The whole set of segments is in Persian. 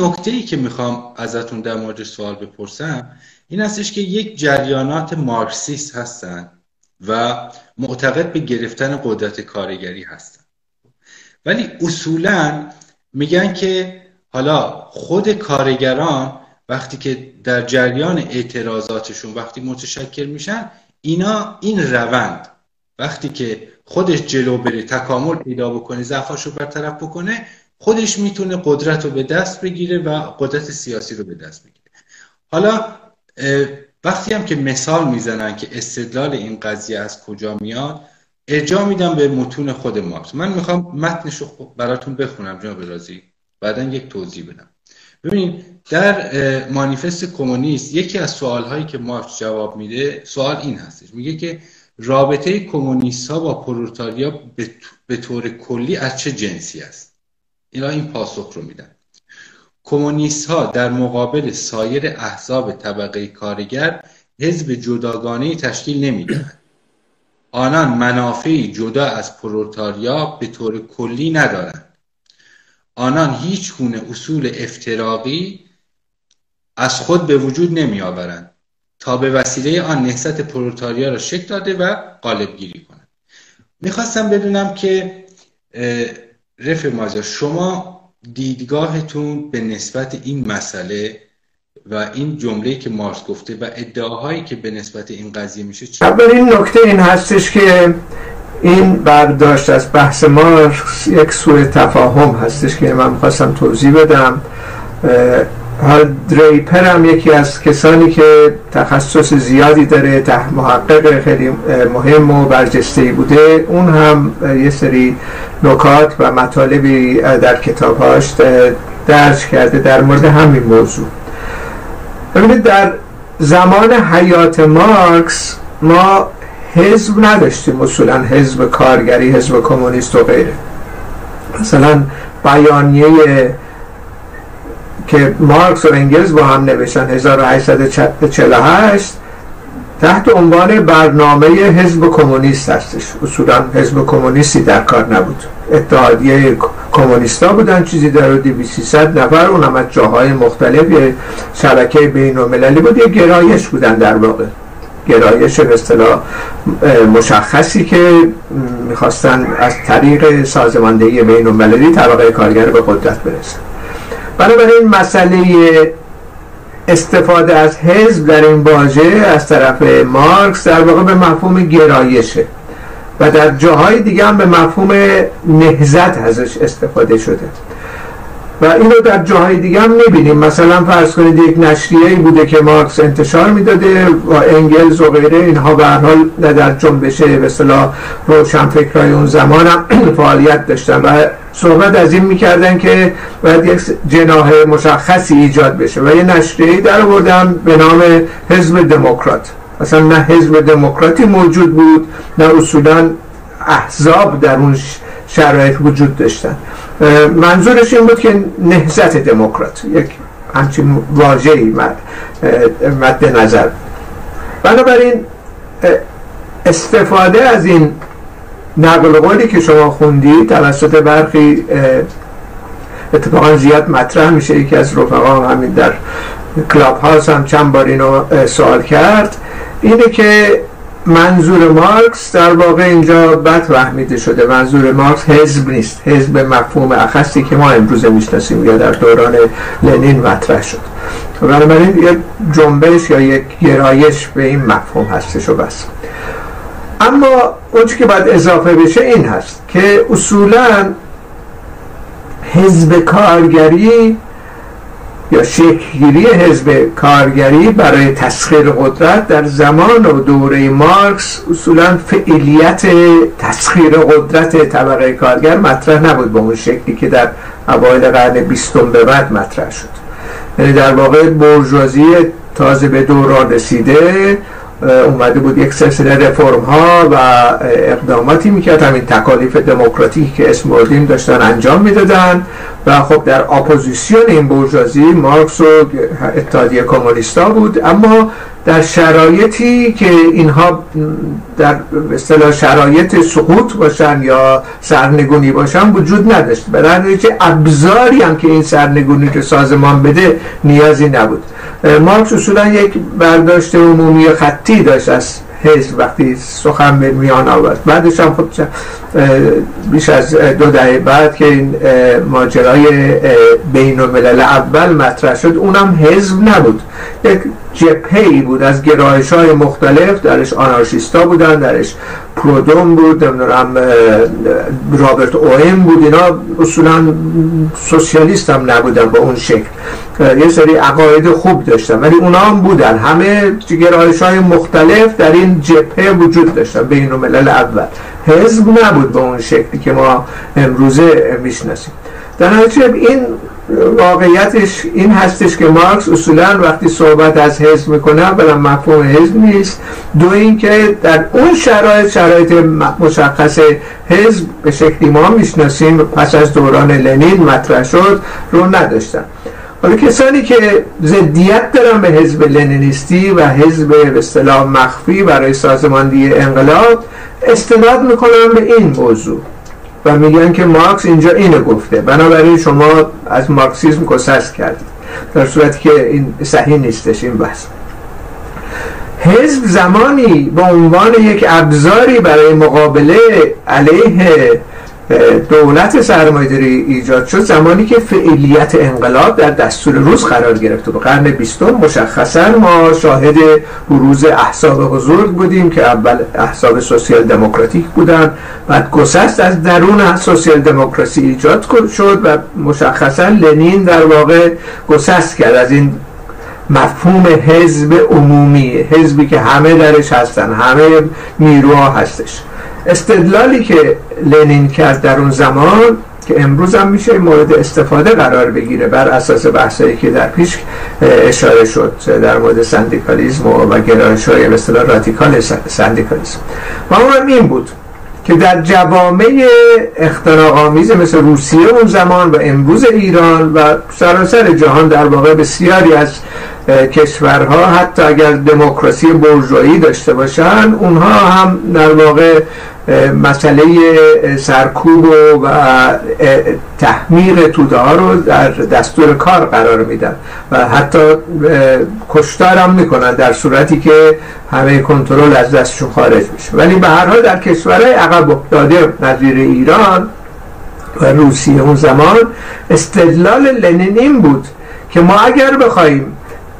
نکته ای که می‌خوام ازتون در مورد سوال بپرسم این هستش که یک جریانات مارکسیست هستن و معتقد به گرفتن قدرت کارگری هستن. ولی اصولا میگن که حالا خود کارگران وقتی که در جریان اعتراضاتشون وقتی متشکل میشن اینا این روند وقتی که خودش جلو بره تکامل پیدا بکنه ضعفاش رو برطرف بکنه خودش می‌تونه قدرت رو به دست بگیره و قدرت سیاسی رو به دست بگیره. حالا وقتی هم که مثال می‌زنن که استدلال این قضیه از کجا میاد ارجاع میدم به متون خود مارکس. من می‌خوام متنش رو براتون بخونم جناب رازی. بعدا یک توضیح بدم. ببینید در مانیفست کمونیست یکی از سوال هایی که مارکس جواب میده سوال این هستش. میگه که رابطه کمونیست ها با پرولتاریا به طور کلی از چه جنسی است؟ اینا این پاسخ رو میدن. کمونیست ها در مقابل سایر احزاب طبقه کارگر حزب جداگانه تشکیل نمی‌دهند. آنان منافعی جدا از پرولتاریا به طور کلی ندارند. آنان هیچ گونه اصول افتراقی از خود به وجود نمی آورند تا به وسیله آن نهضت پرولتاریا را شکل داده و قالب گیری کنند. می‌خواستم بدونم که رفع ماجرا شما دیدگاهتون به نسبت این مسئله و این جمله که مارس گفته و ادعاهایی که به نسبت این قضیه میشه چی؟ اولین نکته این هستش که این برداشت از بحث مارکس یک سوء تفاهم هستش که من می‌خواستم توضیح بدم دریپر هم یکی از کسانی که تخصص زیادی داره محقق خیلی مهم و برجسته بوده. اون هم یه سری نکات و مطالبی در کتابهاش درج کرده در مورد همین موضوع. ببینید در زمان حیات مارکس ما حزب نداشتیم اصولا حزب کارگری حزب کمونیست و غیره. مثلا بیانیه که مارکس و انگلز با هم نوشتن 1848 تحت عنوان برنامه حزب کمونیست هستش. اصولا حزب کمونیستی در کار نبود. اتحادیه کمونیستا بودن چیزی در حدود 300 نفر اون از جاهای مختلف یه شبکه بین المللی بود یه گرایش بودن در واقع. گرایش به اصطلاح مشخصی که می‌خواستن از طریق سازماندهی بین المللی طبقه کارگر به قدرت برسن. بنابراین مسئله استفاده از حزب در این واژه از طرف مارکس در واقع به مفهوم گرایشه و در جاهای دیگه هم به مفهوم نهزت ازش استفاده شده. و اینو در جاهای دیگه هم می‌بینیم. مثلا فرض کنید یک نشریه بوده که مارکس انتشار می‌داده و انگلز و غیره اینها به حال در جنبش به اصطلاح روشنفکرای اون زمان هم فعالیت داشتن و صحبت از این می‌کردن که باید یک جناح مشخصی ایجاد بشه و یه نشریه در آوردن به نام حزب دموکرات. مثلا نه حزب دموکراتی موجود بود نه اصولا احزاب در اون شرایط وجود داشتن. منظورش این بود که نهزت دموکرات یک همچین واژه‌ای مد نظر. بنابراین استفاده از این نقل قولی که شما خوندی توسط برخی اتفاقا زیاد مطرح میشه. یکی از رفقا همین در کلاب هاوس هم چند بار اینو سوال کرد. اینه که منظور مارکس در واقع اینجا بد فهمیده شده. منظور مارکس حزب نیست. حزب مفهوم اخصی که ما امروزه می‌شناسیم یا در دوران لنین مطرح شد. بنابراین یک جنبش یا یک گرایش به این مفهوم هستش و بس. اما اونچه که باید اضافه بشه این هست که اصولا حزب کارگری یا شکلگیری حزب کارگری برای تسخیر قدرت در زمان و دوره مارکس اصولا فعالیت تسخیر قدرت طبقه کارگر مطرح نبود به اون شکلی که در اوایل قرن بیستم به بعد مطرح شد. یعنی در واقع برجوازی تازه به دوران رسیده اومده بود یک سلسله رفرم ها و اقداماتی می‌کرد. همین تکالیف دموکراتیک که اسم بردیم داشتن انجام می‌دادن. و خب در اپوزیسیون این بورژوازی مارکس و اتحادیه کمونیستا بود. اما در شرایطی که اینها در اصطلاح شرایط سقوط باشن یا سرنگونی باشن وجود نداشت. برای چه ابزاری هم که این سرنگونی رو سازمان بده نیازی نبود. مارکس اصولا یک برداشت عمومی خطی داشت از حزب وقتی سخن به میان آورد. بعدش هم خب بیش از دو دهه بعد که این ماجرای بین الملل اول مطرح شد اونم حزب نبود. یک جپه ای بود از گرایش های مختلف درش آنارشیستا بودن درش پرودوم بود نمی‌دونم رابرت اویم بود اینا اصولا سوسیالیست هم نبودن با اون شکل. یه سری عقاید خوب داشتن ولی اونا هم بودن. همه گرایش های مختلف در این جبهه وجود داشتن بین الملل اول. حزب نبود به اون شکلی که ما امروزه می‌شناسیم. در این واقعیتش این هستش که مارکس اصولا وقتی صحبت از حزب می‌کنه اولا مفهوم حزب نیست. دو اینکه در اون شرایط شرایط مشخص حزب به شکلی ما می‌شناسیم پس از دوران لنین مطرح شد رو نداشتن. حالا کسانی که ضدیت دارن به حزب لنینیستی و حزب به اصطلاح مخفی برای سازماندهی انقلاب استناد می‌کنن به این موضوع. و میگن که مارکس اینجا اینو گفته. بنابراین شما از مارکسیزم گسست کردید. در صورتی که این صحیح نیستش این بحث. حزب زمانی به عنوان یک ابزاری برای مقابله علیه دولت سرمایه‌داری ایجاد شد زمانی که فعالیت انقلاب در دستور روز قرار گرفت و به قرن بیستم مشخصا ما شاهد بروز احزاب حضور بودیم که اول احزاب سوسیال دموکراتیک بودن بعد گسست از درون سوسیال دموکراسی ایجاد شد و مشخصا لنین در واقع گسست کرد. از این مفهوم حزب عمومی حزبی که همه درش هستن همه نیروها هستش. استدلالی که لنین کرد در اون زمان که امروز هم میشه مورد استفاده قرار بگیره بر اساس بحثایی که در پیش اشاره شد در مورد سندیکالیزم و, گرایش های مثل رادیکال سندیکالیزم. و اون این بود که در جوامع اختراق آمیز مثل روسیه اون زمان و امروز ایران و سراسر جهان در واقع بسیاری از کشورها حتی اگر دموکراسی برجوایی داشته باشن اونها هم در واقع مسئله سرکوب و تحمیق توده ها رو در دستور کار قرار میدن و حتی کشتار هم می‌کنن در صورتی که همه کنترل از دستشون خارج میشه. ولی به هر حال در کشورهای عقب افتاده نظیر ایران و روسیه اون زمان استدلال لنین بود که ما اگر بخوایم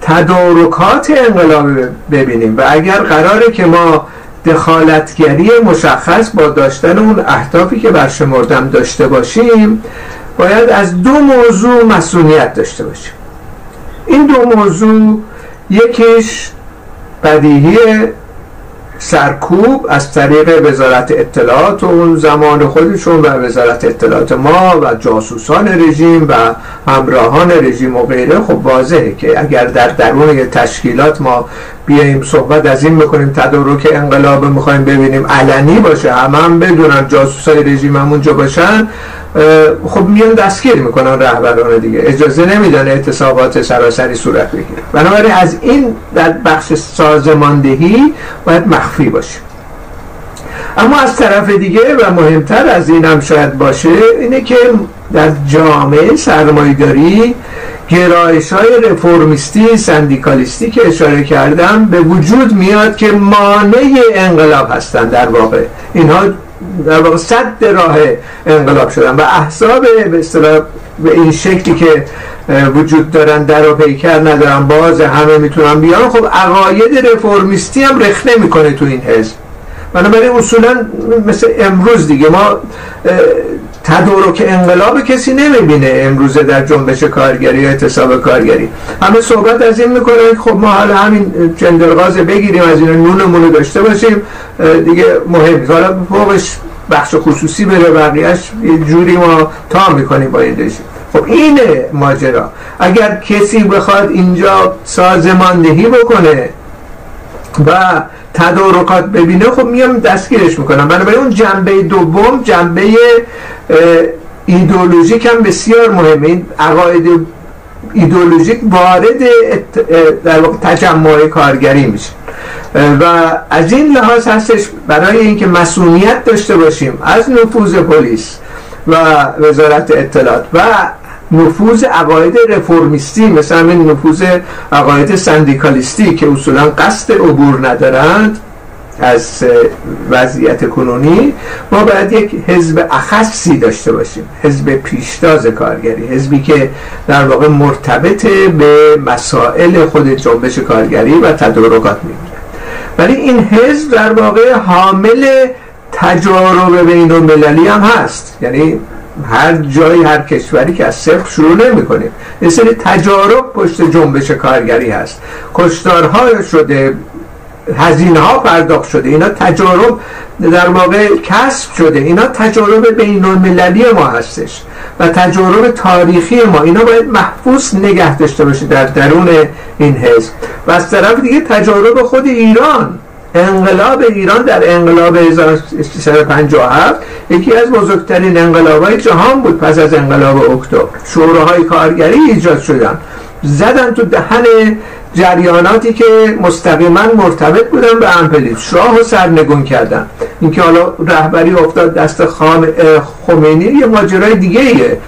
تدارکات انقلاب ببینیم و اگر قراره که ما دخالتگری مشخص با داشتن اون اهدافی که برشمردم داشته باشیم باید از دو موضوع مسئولیت داشته باشیم. این دو موضوع یکیش بدیهی سرکوب از طریق وزارت اطلاعات و اون زمان خودشون و وزارت اطلاعات ما و جاسوسان رژیم و همراهان رژیم و غیره خب واضحه که اگر در درون تشکیلات ما بیاییم صحبت از این می‌کنیم تدارک انقلاب می‌خوایم ببینیم علنی باشه همه هم بدونن جاسوسای رژیم هم اونجا باشن خب میان دستگیر می‌کنن رهبران دیگه. اجازه نمیدن اعتصابات سراسری صورت بگیره. بنابراین از این در بخش سازماندهی باید مخفی باشه. اما از طرف دیگه و مهمتر از این هم شاید باشه اینه که در جامعه سرمایداری گرایش های رفرمیستی سندیکالیستی که اشاره کردم به وجود میاد که مانع انقلاب هستند در واقع. اینها در واقع صد راه انقلاب شدن و احزاب به اصطلاح به این شکلی که وجود دارن در و پیکر ندارن باز همه می‌تونن بیان. خب عقاید رفرمیستی هم رخ نمی‌کنه تو این حزب. بنابراین اصولا مثل امروز دیگه ما تدارک انقلاب کسی نمی‌بینه امروزه در جنبش کارگری یا اعتصاب کارگری. همه صحبت از این می‌کنه خب ما حالا همین چندرغاز بگیریم از این نونمون داشته باشیم دیگه مهم حالا فوقش بخش خصوصی بره بقیهش یه جوری ما تا می‌کنیم با این رژیم. خب اینه ماجرا. اگر کسی بخواد اینجا سازماندهی بکنه و تدارکات ببینه خب میام دستگیرش می‌کنم. بنابراین اون جنبه دوم جنبه ایدولوژیک هم بسیار مهمه. این عقاید ایدولوژیک وارد در واقع تجمع کارگری میشه. و از این لحاظ هستش برای اینکه مسئولیت داشته باشیم از نفوذ پلیس و وزارت اطلاعات. و نفوذ عقاید رفرمیستی مثل همین نفوذ عقاید سندیکالیستی که اصولا قصد عبور ندارند از وضعیت کنونی ما باید یک حزب اخصی داشته باشیم حزب پیشتاز کارگری حزبی که در واقع مرتبط به مسائل خود جنبش کارگری و تدارکات می‌گیره ولی این حزب در واقع حامل تجارب بین المللی هم هست. یعنی هر جایی هر کشوری که از صفر شروع نمی کنیم یه سری تجارب پشت جنبش کارگری هست. کشتارها شده هزینه ها پرداخت شده. اینا تجارب در واقع کسب شده. اینا تجارب بین المللی ما هستش و تجارب تاریخی ما. اینا باید محفوظ نگه داشته باشه در درون این حزب. و از طرف دیگه تجارب خود ایران. انقلاب ایران در انقلاب 1357 یکی از بزرگترین انقلابهای جهان بود پس از انقلاب اکتبر. شوراهای کارگری ایجاد شدن. زدن تو دهن جریاناتی که مستقیما مرتبط بودن به امپلیت شاه و سرنگون کردن. اینکه حالا رهبری افتاد دست خام خمینی یه ماجرای دیگه ایه.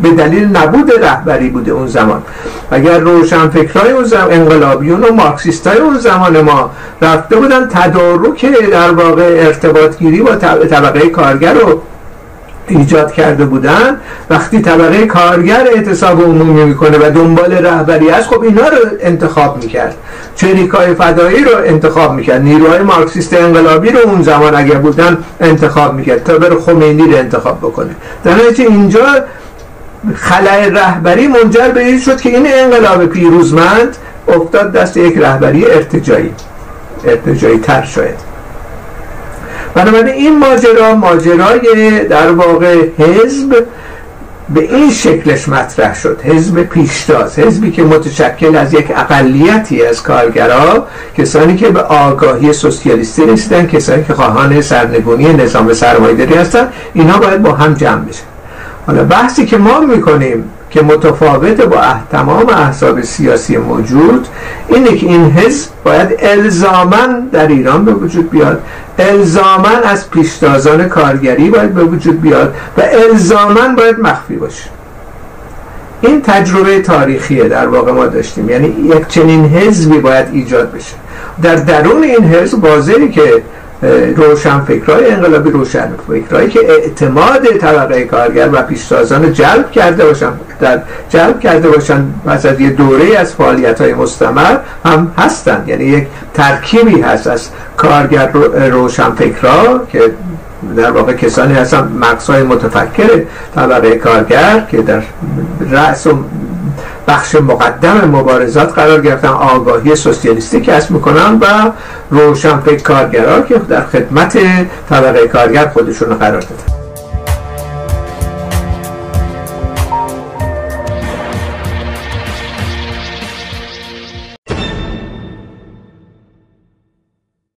به دلیل نبود رهبری بوده اون زمان. اگر روشن فکرهای اون زمان انقلابیون و مارکسیستای اون زمان ما رفته بودن تدارک در واقع ارتباطگیری با طبقه کارگر رو ایجاد کرده بودن وقتی طبقه کارگر اعتصاب عمومی می‌کنه و دنبال رهبری است خب اینا رو انتخاب می‌کرد. چریکای فدایی رو انتخاب می‌کرد. نیروهای مارکسیست انقلابی رو اون زمان اگر بودن انتخاب می‌کرد تا بر خمینی رو انتخاب بکنه. در نتیجه اینجا خلای رهبری منجر به این شد که این انقلاب پیروزمند افتاد دست یک رهبری ارتجایی. ارتجایی تر شاید بنابراین این ماجرا ماجرای در واقع حزب به این شکلش مطرح شد. حزب پیشتاز حزبی که متشکل از یک اقلیتی از کارگرا کسانی که به آگاهی سوسیالیستی رسیدن کسانی که خواهان سرنگونی نظام سرمایه‌داری هستن اینا باید با هم جمع بشن. حالا بحثی که ما می‌کنیم که متفاوت با تمام احزاب سیاسی موجود اینه که این حزب باید الزامن در ایران به وجود بیاد الزامن از پیشتازان کارگری باید به وجود بیاد و الزامن باید مخفی باشه. این تجربه تاریخیه در واقع ما داشتیم. یعنی یک چنین حزبی باید ایجاد بشه. در درون این حزب واضحی که روشن فکرهای انقلابی روشن فکرهایی که اعتماد طبقه کارگر و پیشتازان جلب کرده باشن در جلب کرده باشن پس از یه دوره از فعالیت های مستمر هم هستند یعنی یک ترکیبی هست از کارگر روشن فکرها که در واقع کسانی هستن مقصای متفکر طبقه کارگر که در رأس و بخش مقدم مبارزات قرار گرفتن. آگاهی سوسیالیستی کسب می‌کنن و روشن فکر کارگرها که در خدمت طبقه کارگر خودشون قرار دادن.